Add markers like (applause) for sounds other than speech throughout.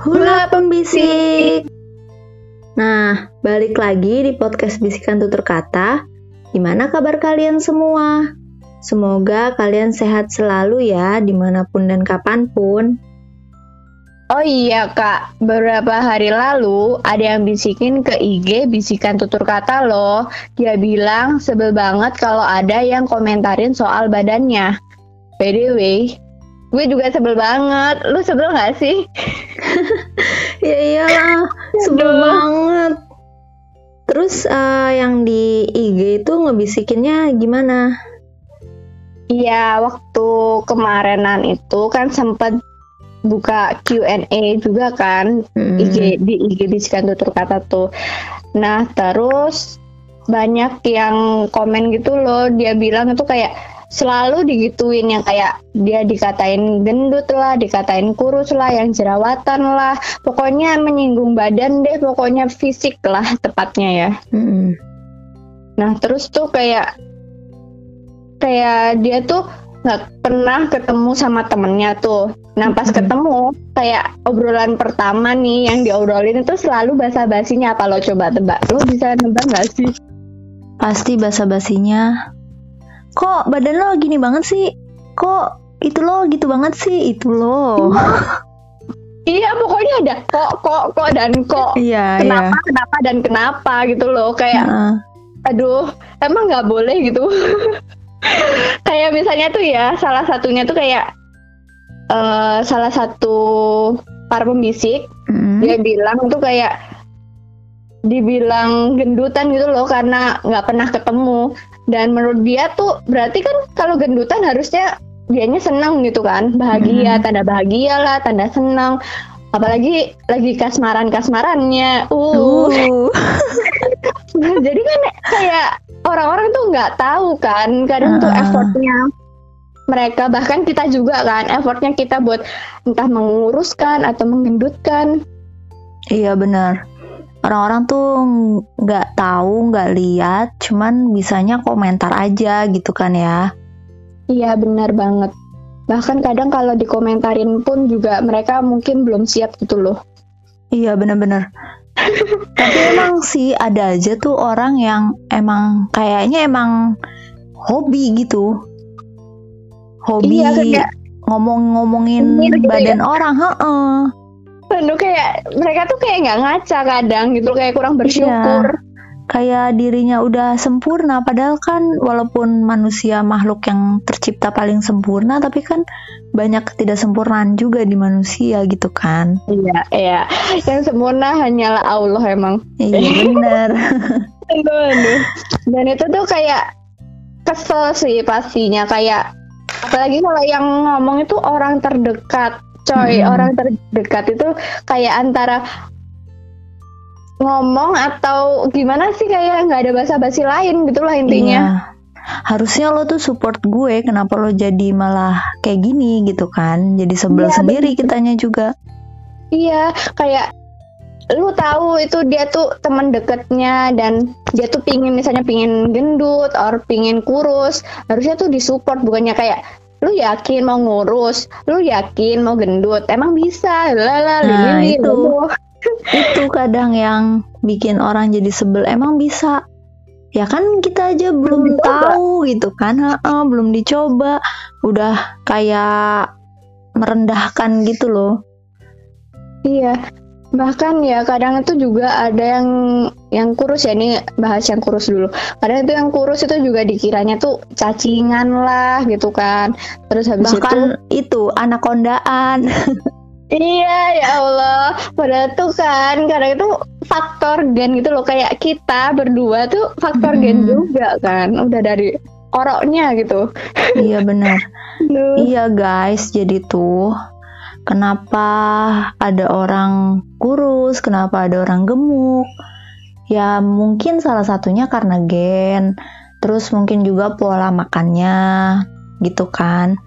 Hula Pembisik. Nah, balik lagi di podcast Bisikan Tutur Kata. Gimana kabar kalian semua? Semoga kalian sehat selalu ya, di mana pun dan kapan pun. Oh iya kak, beberapa hari lalu ada yang bisikin ke IG bisikan tutur kata loh. Dia bilang sebel banget kalau ada yang komentarin soal badannya. By the way, gue juga sebel banget. Lu sebel gak sih? (laughs) ya iyalah, sebel banget. Terus uh, yang di IG itu ngebisikinnya gimana? Iya, waktu kemarinan itu kan sempat buka Q&A juga kan hmm. IG di IG bisikan tutur kata tuh. Nah, terus banyak yang komen gitu loh, dia bilang itu kayak selalu digituin yang kayak dia dikatain gendut lah, dikatain kurus lah, yang jerawatan lah, pokoknya menyinggung badan deh, pokoknya fisik lah tepatnya ya. Hmm. Nah terus tuh kayak kayak dia tuh nggak pernah ketemu sama temennya tuh. Nah pas ketemu kayak obrolan pertama nih yang diobrolin itu selalu basa basinya apa lo coba tebak? Lo bisa nebak nggak sih? Pasti basa basinya. Kok badan lo gini banget sih? Kok itu lo gitu banget sih? Itu lo. (laughs) Iya pokoknya ada kok kok kok dan kok. Iya. Kenapa iya. kenapa dan kenapa gitu loh kayak. Uh. Aduh emang nggak boleh gitu. (laughs) kayak misalnya tuh ya salah satunya tuh kayak uh, salah satu para pembisik mm. dia bilang tuh kayak dibilang gendutan gitu loh karena nggak pernah ketemu dan menurut dia tuh berarti kan kalau gendutan harusnya dianya senang gitu kan. Bahagia mm. tanda bahagia lah tanda senang. Apalagi lagi kasmaran kasmarannya uh, uh. (laughs) jadi kan kayak orang-orang tuh nggak tahu kan. Kadang uh. tuh effortnya mereka. Bahkan kita juga kan effortnya kita buat entah menguruskan atau menggendutkan iya benar orang-orang tuh nggak tahu nggak lihat cuman bisanya komentar aja gitu kan ya. Iya benar banget. Bahkan kadang kalau dikomentarin pun juga mereka mungkin belum siap gitu loh. Iya benar-benar. (laughs) Tapi emang sih ada aja tuh orang yang emang kayaknya emang hobi gitu. Hobi iya, ngomong-ngomongin gitu badan ya. orang heeh Aduh kayak mereka tuh kayak nggak ngaca kadang gitu kayak kurang iya. bersyukur. Iya kayak dirinya udah sempurna padahal kan walaupun manusia makhluk yang tercipta paling sempurna tapi kan banyak ketidaksempurnaan juga di manusia gitu kan. Iya iya. Yang sempurna hanyalah Allah emang. Iya (laughs) benar dan itu tuh kayak kesel sih pastinya kayak apalagi kalau yang ngomong itu orang terdekat coy hmm. orang terdekat itu kayak antara ngomong atau gimana sih kayak nggak ada basa-basi lain gitu lah intinya. Iya. Harusnya lo tuh support gue, kenapa lo jadi malah kayak gini gitu kan? Jadi sebel iya, sendiri betul. kitanya juga. Iya, kayak lu tahu itu dia tuh teman deketnya dan dia tuh pingin misalnya pingin gendut or pingin kurus harusnya tuh disupport bukannya kayak lu yakin mau ngurus? Lu yakin mau gendut? Emang bisa. Lala nah, itu. (laughs) itu kadang yang bikin orang jadi sebel. Emang bisa? Ya kan kita aja belum, belum tahu gitu kan. Ha -ha, belum dicoba. Udah kayak merendahkan gitu loh. Iya bahkan ya kadang itu juga ada yang yang kurus ya ini bahas yang kurus dulu. Kadang itu yang kurus itu juga dikiranya tuh cacingan lah gitu kan. Terus habis bahkan itu itu anakondaan. (laughs) Iya ya Allah, padahal tuh kan karena itu faktor gen gitu loh. Kayak kita berdua tuh faktor hmm. gen juga kan, udah dari oroknya gitu. Iya benar. (laughs) iya guys, jadi tuh kenapa ada orang kurus, kenapa ada orang gemuk? Ya mungkin salah satunya karena gen, terus mungkin juga pola makannya gitu kan.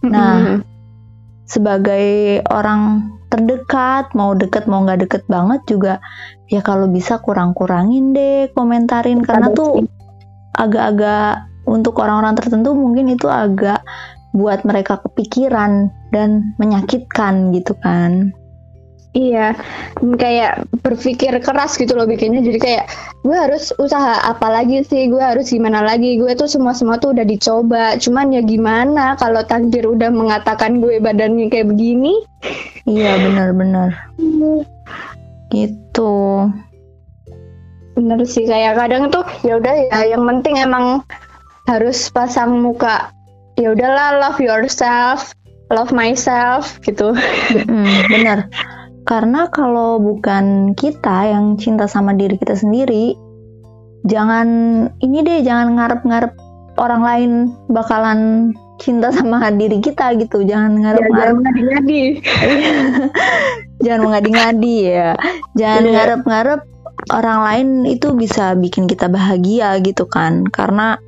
Nah, sebagai orang terdekat mau deket mau nggak deket banget juga ya kalau bisa kurang-kurangin deh komentarin. Karena tuh agak-agak untuk orang-orang tertentu mungkin itu agak buat mereka kepikiran dan menyakitkan gitu kan Iya, kayak berpikir keras gitu loh bikinnya. Jadi kayak gue harus usaha apa lagi sih? Gue harus gimana lagi? Gue tuh semua semua tuh udah dicoba. Cuman ya gimana kalau takdir udah mengatakan gue badannya kayak begini? Iya benar-benar. gitu. Bener sih kayak kadang tuh ya udah ya yang penting emang harus pasang muka ya udahlah love yourself love myself gitu hmm, bener karena kalau bukan kita yang cinta sama diri kita sendiri, jangan ini deh, jangan ngarep-ngarep orang lain bakalan cinta (laughs) sama diri kita gitu. Jangan ya, ngarep-ngarep. jangan mengadi-ngadi. (laughs) jangan mengadi-ngadi ya. Jangan yeah. ngarep-ngarep orang lain itu bisa bikin kita bahagia gitu kan. Karena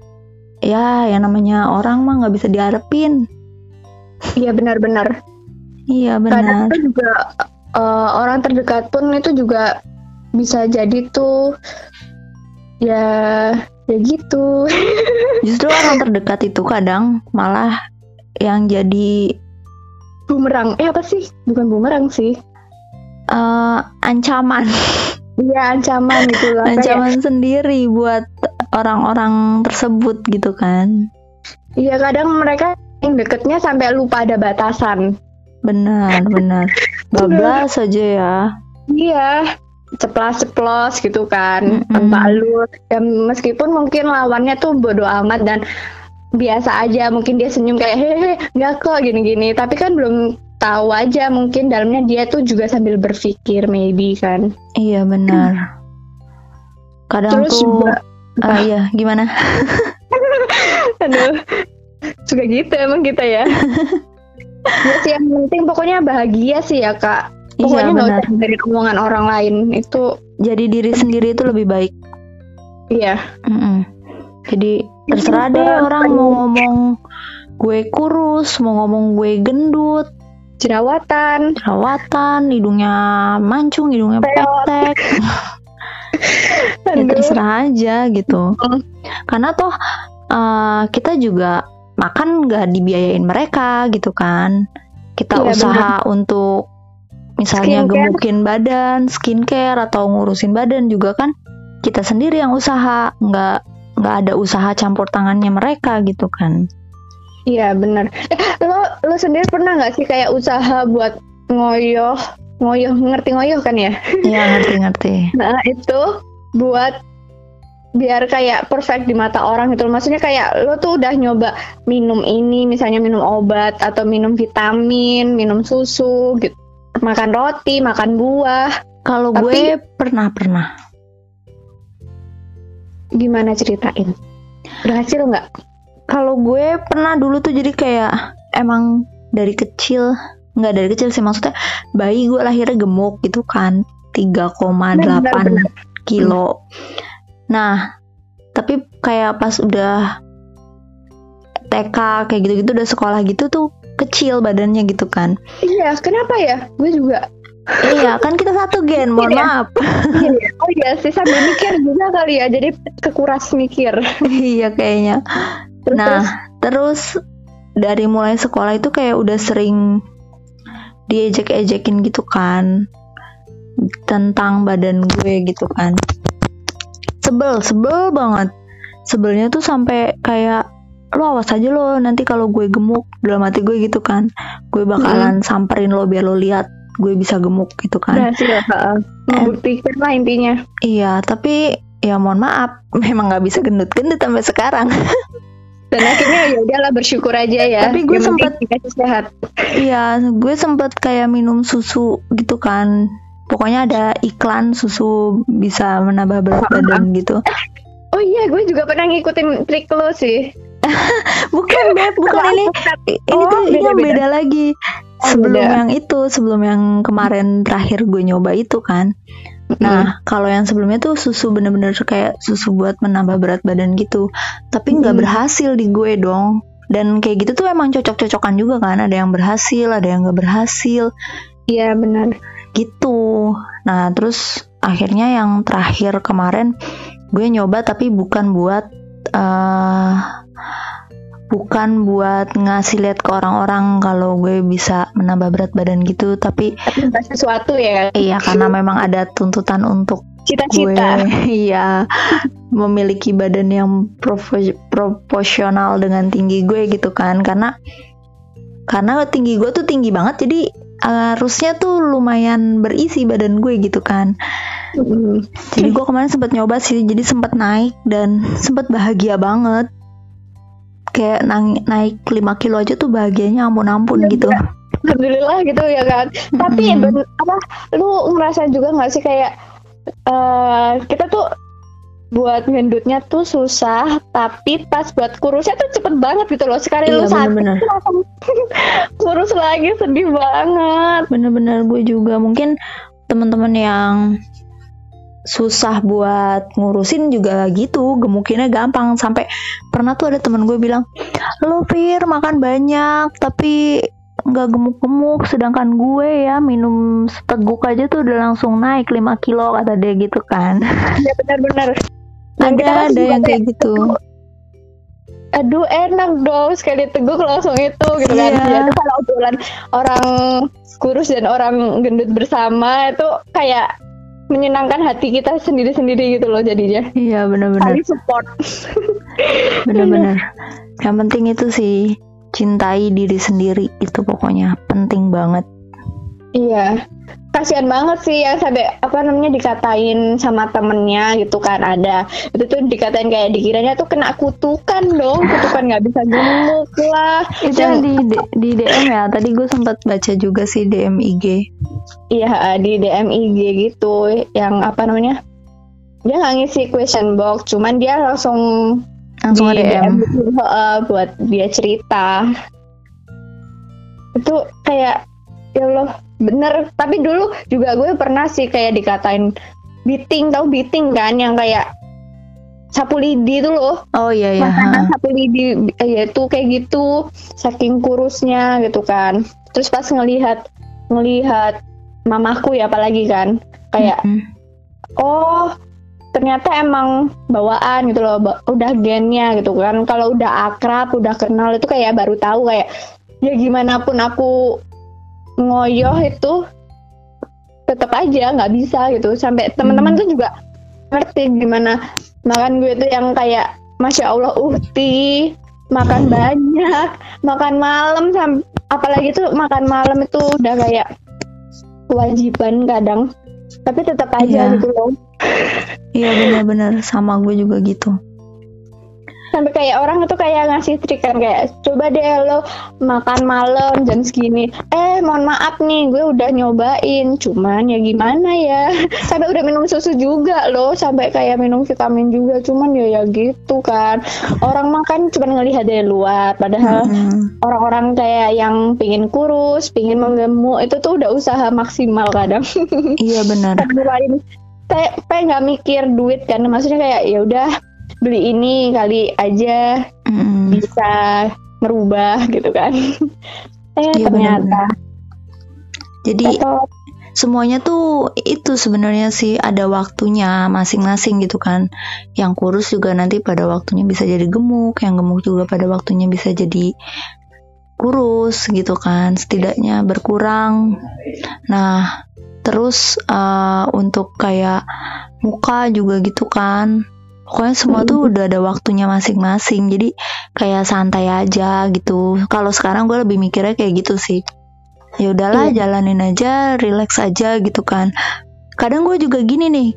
ya yang namanya orang mah nggak bisa diharapin. Iya benar-benar. Iya benar. Kadang juga uh, orang terdekat pun itu juga bisa jadi tuh ya ya gitu. (laughs) Justru orang terdekat itu kadang malah yang jadi bumerang. Eh apa sih? Bukan bumerang sih. Uh, ancaman. Iya ancaman gitu lah ancaman kayak... sendiri buat orang-orang tersebut gitu kan. Iya kadang mereka yang deketnya sampai lupa ada batasan. Benar benar. (laughs) Bablas aja ya. Iya ceplas-ceplos gitu kan. Mm-hmm. tanpa alur ya meskipun mungkin lawannya tuh bodoh amat dan biasa aja. Mungkin dia senyum kayak hehe nggak kok gini-gini. Tapi kan belum tahu aja. Mungkin dalamnya dia tuh juga sambil berpikir maybe kan. Iya benar. Kadang Terus tuh juga, uh, iya gimana? (laughs) Aduh suka gitu emang kita ya. Ya sih yang penting pokoknya bahagia sih ya kak. Iya, pokoknya nggak usah dari omongan orang lain. Itu jadi diri sendiri itu lebih baik. Iya. Mm -mm. jadi terserah deh orang mau ngomong gue kurus mau ngomong gue gendut. Jerawatan. Jerawatan hidungnya mancung hidungnya petek. (laughs) Ya terserah aja gitu. Karena toh uh, kita juga makan nggak dibiayain mereka gitu kan. Kita iya, usaha bener. untuk misalnya skincare. gemukin badan skincare atau ngurusin badan juga kan kita sendiri yang usaha. Nggak nggak ada usaha campur tangannya mereka gitu kan. Iya bener eh, lo lo sendiri pernah nggak sih kayak usaha buat ngoyoh ngoyoh ngerti ngoyoh kan ya? Iya ngerti ngerti. Nah itu buat biar kayak perfect di mata orang gitu maksudnya kayak lo tuh udah nyoba minum ini misalnya minum obat atau minum vitamin minum susu gitu. Makan roti makan buah. Kalau gue pernah pernah gimana ceritain? Berhasil nggak? Kalau gue pernah dulu tuh jadi kayak emang dari kecil nggak dari kecil sih maksudnya bayi gue lahirnya gemuk gitu kan 3,8 kilo Nah, tapi kayak pas udah TK kayak gitu-gitu udah sekolah gitu tuh kecil badannya gitu kan. Iya, kenapa ya? Gue juga. iya, kan kita satu gen, (laughs) mohon iya. maaf. Iya. Oh iya sih sambil mikir juga kali ya, jadi kekuras mikir. (laughs) iya kayaknya. Terus, nah, terus dari mulai sekolah itu kayak udah sering diejek-ejekin gitu kan tentang badan gue gitu kan sebel sebel banget. Sebelnya tuh sampai kayak lo awas aja lo nanti kalau gue gemuk dalam hati gue gitu kan. Gue bakalan hmm. samperin lo biar lo lihat gue bisa gemuk gitu kan. Sih ya membuktikan lah intinya. Iya tapi ya mohon maaf (laughs) memang nggak bisa gendut-gendut sampai sekarang. (laughs) Dan akhirnya ya udahlah bersyukur aja ya. Tapi gue sempat sehat. Iya gue sempat kayak minum susu gitu kan pokoknya ada iklan susu bisa menambah berat badan gitu oh iya gue juga pernah ngikutin trik lo sih (laughs) bukan beb (laughs) bukan ini ini oh, tuh ini yang beda lagi oh, sebelum beda. yang itu sebelum yang kemarin terakhir gue nyoba itu kan Nah, kalau yang sebelumnya tuh susu bener-bener kayak susu buat menambah berat badan gitu. Tapi nggak hmm. berhasil di gue dong. Dan kayak gitu tuh emang cocok-cocokan juga kan. Ada yang berhasil, ada yang nggak berhasil. Iya benar gitu. Nah terus akhirnya yang terakhir kemarin gue nyoba tapi bukan buat uh, bukan buat ngasih lihat ke orang-orang kalau gue bisa menambah berat badan gitu tapi sesuatu ya? iya karena memang ada tuntutan untuk cita-cita. (laughs) iya memiliki badan yang proporsional dengan tinggi gue gitu kan. Karena karena tinggi gue tuh tinggi banget jadi harusnya tuh lumayan berisi badan gue gitu kan mm. jadi gue kemarin sempat nyoba sih jadi sempat naik dan sempat bahagia banget kayak naik naik 5 kilo aja tuh bahagianya ampun-ampun ya, gitu. Ya. Alhamdulillah gitu ya kan. Tapi apa lu ngerasa juga nggak sih kayak uh, kita tuh buat gendutnya tuh susah, tapi pas buat kurusnya tuh cepet banget gitu loh. Sekali iya, lu sakit (laughs) langsung kurus lagi sedih banget. Bener-bener gue juga. Mungkin teman-teman yang susah buat ngurusin juga gitu. Gemukinnya gampang. Sampai pernah tuh ada temen gue bilang lo Fir makan banyak tapi nggak gemuk-gemuk. Sedangkan gue ya minum seteguk aja tuh udah langsung naik 5 kilo kata dia gitu kan. Ya benar-benar ada kan ada yang kayak gitu aduh enak dong sekali teguk langsung itu gitu kan yeah. ya, kalau obrolan orang kurus dan orang gendut bersama itu kayak menyenangkan hati kita sendiri-sendiri gitu loh jadinya. Iya benar-benar. Saling support. (laughs) benar-benar. Yang penting itu sih cintai diri sendiri itu pokoknya penting banget. Iya kasihan banget sih yang sampai apa namanya dikatain sama temennya gitu kan ada. Itu tuh dikatain kayak dikiranya tuh kena kutukan dong kutukan nggak bisa gemuk lah. Itu yang di di DM ya tadi gue sempat baca juga sih DM IG iya di DM IG gitu yang apa namanya dia nggak ngisi question box cuman dia langsung langsung di DM, DM gitu, uh, buat dia cerita. Itu kayak ya Allah bener tapi dulu juga gue pernah sih kayak dikatain beating tau beating kan yang kayak sapu lidi tuh loh. Oh iya iya. Makanan sapu lidi ya itu kayak gitu saking kurusnya gitu kan. Terus pas ngelihat ngelihat mamaku ya apalagi kan kayak mm -hmm. oh ternyata emang bawaan gitu loh udah gennya gitu kan. Kalau udah akrab udah kenal itu kayak baru tahu kayak ya gimana pun aku ngoyoh itu tetap aja nggak bisa gitu. Sampai teman-teman hmm. tuh juga ngerti gimana makan gue tuh yang kayak masya allah uhti makan banyak makan malam sam apalagi tuh makan malam itu udah kayak kewajiban kadang. Tapi tetap aja iya. gitu loh. Iya benar-benar. Sama gue juga gitu sampai kayak orang itu kayak ngasih trik kan kayak coba deh lo makan malam jam segini. Eh mohon maaf nih gue udah nyobain cuman ya gimana ya? (laughs) Sampai udah minum susu juga loh sampai kayak minum vitamin juga cuman ya ya gitu kan. Orang makan cuma ngelihat dari luar padahal orang-orang hmm. kayak yang pingin kurus pingin menggemuk itu tuh udah usaha maksimal kadang. Iya benar. (laughs) Kayak kayak nggak mikir duit kan maksudnya kayak ya udah beli ini kali aja mm. bisa merubah gitu kan. (laughs) Eh ya, ternyata. bener -bener. jadi Atau, semuanya tuh itu sebenarnya sih ada waktunya masing-masing gitu kan. Yang kurus juga nanti pada waktunya bisa jadi gemuk yang gemuk juga pada waktunya bisa jadi kurus gitu kan setidaknya berkurang. Nah terus uh, untuk kayak muka juga gitu kan pokoknya semua tuh udah ada waktunya masing-masing. Jadi kayak santai aja gitu. Kalau sekarang gue lebih mikirnya kayak gitu sih. Ya udahlah iya. jalanin aja relax aja gitu kan. Kadang gue juga gini nih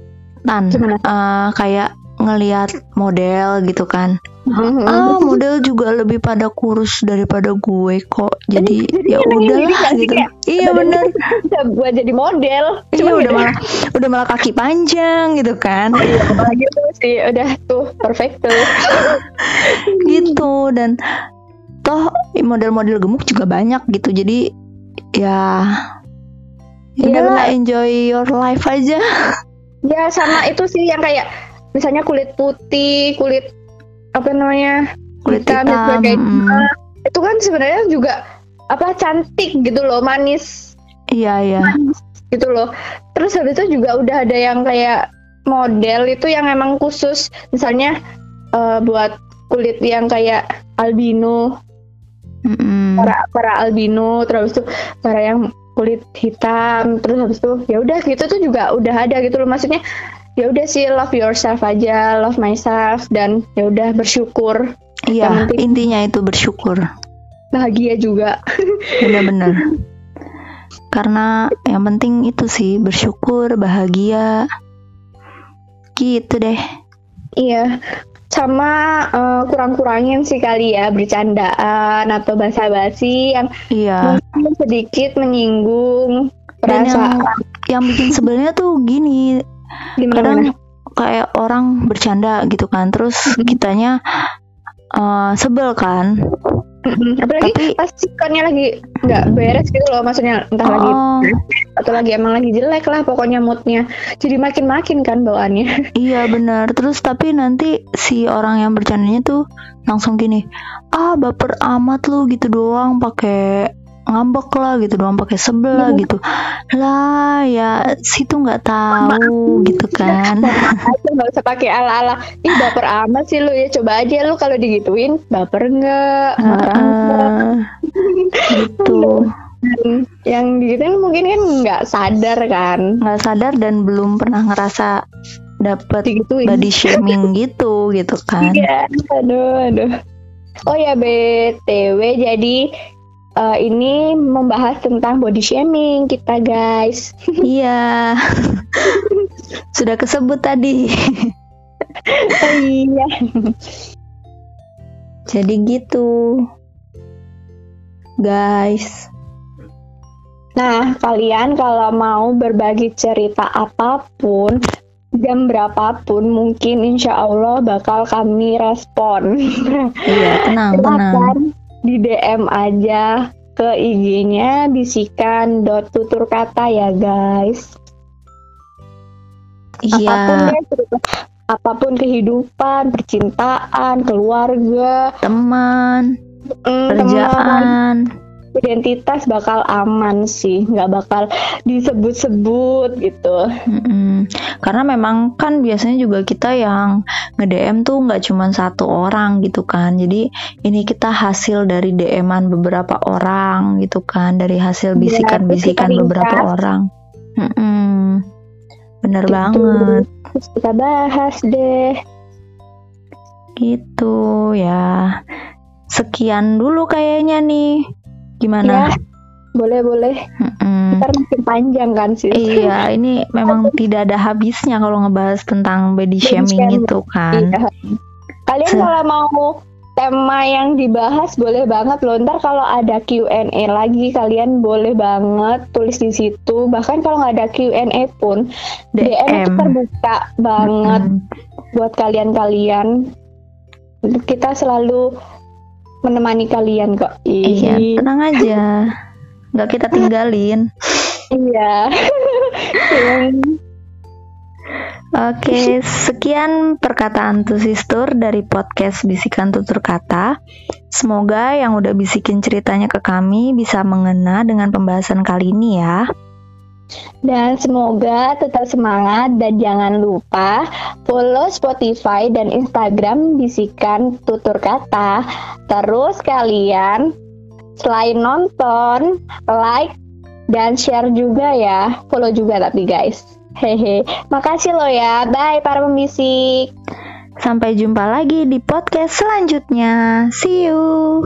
tan. Uh, kayak ngelihat model gitu kan. Mm-hmm. ah model juga lebih pada kurus daripada gue kok. Jadi, jadi ya udahlah gitu. iya bener. (laughs) buat jadi model. Iya udah gitu. malah udah malah kaki panjang gitu kan. Oh, iya, tuh sih udah tuh perfect tuh. (laughs) Gitu dan toh model-model gemuk juga banyak gitu. Jadi ya ya enjoy your life aja. (laughs) Ya sama itu sih yang kayak misalnya kulit putih kulit apa namanya kulit hitam, hitam. Hmm. itu kan sebenarnya juga apa cantik gitu loh manis. Iya iya. Manis, gitu loh. Terus habis itu juga udah ada yang kayak model itu yang emang khusus. Misalnya uh, buat kulit yang kayak albino. Mm-mm. para para albino terus tuh para yang kulit hitam. Terus habis itu ya udah gitu tuh juga udah ada gitu loh. Maksudnya ya udah sih love yourself aja love myself dan ya udah bersyukur Iya, penting- intinya itu bersyukur. bahagia juga Benar-benar. (laughs) Karena yang penting itu sih bersyukur, bahagia. Gitu deh. iya sama eh, kurang-kurangin sih kali ya bercandaan atau basa-basi yang Iya. mungkin sedikit menyinggung Dan yang perasaan yang bikin sebenarnya tuh gini, gimana kadang kayak orang bercanda gitu kan, terus kitanya eh, sebel kan. Apalagi Tapi- pas sikonnya lagi nggak beres gitu loh maksudnya entah lagi Oh, atau lagi emang lagi jelek lah pokoknya moodnya. Jadi makin-makin kan bawaannya. (laughs) Iya benar. Terus tapi nanti si orang yang bercandanya tuh langsung gini, ah baper amat lu gitu doang pakai ngambek lah gitu doang pakai sebel lah Iya. gitu. Lah ya situ nggak tahu gitu (laughs) kan. aja nggak usah pakai ala-ala. Ih baper amat sih lu ya. Coba aja lu kalau digituin baper nggak? Heeh. gitu. yang digituin mungkin kan nggak sadar kan. Nggak sadar dan belum pernah ngerasa dapet digituin. body shaming gitu gitu kan. Iya, aduh, aduh. Oh ya BTW, jadi eh, ini membahas tentang body shaming kita guys. (laughs) iya (laughs) sudah kesebut tadi Oh iya. (laughs) jadi gitu guys Nah, kalian kalau mau berbagi cerita apa pun, jam berapapun, mungkin insya Allah bakal kami respon. iya tenang tenang di DM aja ke IG-nya bisikan dot tutur kata ya guys. apa pun iya deh cerita apa pun kehidupan percintaan keluarga. Teman. Mm, teman. kerjaan identitas bakal aman sih nggak bakal disebut-sebut gitu Mm-mm. Karena memang kan biasanya juga kita yang nge-DM tuh nggak cuma satu orang gitu kan. Jadi ini kita hasil dari DM-an beberapa orang gitu kan, dari hasil Iya, bisikan-bisikan kita beberapa orang. Mm-mm. Bener Gitu. banget terus kita bahas deh gitu ya. Sekian dulu kayaknya nih. Ya Gimana? boleh boleh Mm-mm. ntar makin panjang kan sih Iya, ini memang (laughs) tidak ada habisnya kalau ngebahas tentang body Body shaming shaming. gitu kan. Iya. kalian Se- kalau mau tema yang dibahas boleh banget loh ntar kalau ada Q&A lagi kalian boleh banget tulis di situ bahkan kalau nggak ada Q&A pun DM, itu DM. terbuka banget Mm-mm. buat kalian-kalian kita selalu menemani kalian kok Iya, tenang aja. Nggak kita tinggalin. iya Oke, sekian perkataan Tusistur dari podcast Bisikan Tutur Kata. Semoga yang udah bisikin ceritanya ke kami bisa mengena dengan pembahasan kali ini ya. Dan semoga tetap semangat dan jangan lupa follow Spotify dan Instagram bisikan tutur kata. Terus kalian selain nonton like dan share juga ya. Follow juga tapi guys. Hehe. Makasih lo ya. Bye para pembisik. Sampai jumpa lagi di podcast selanjutnya. See you.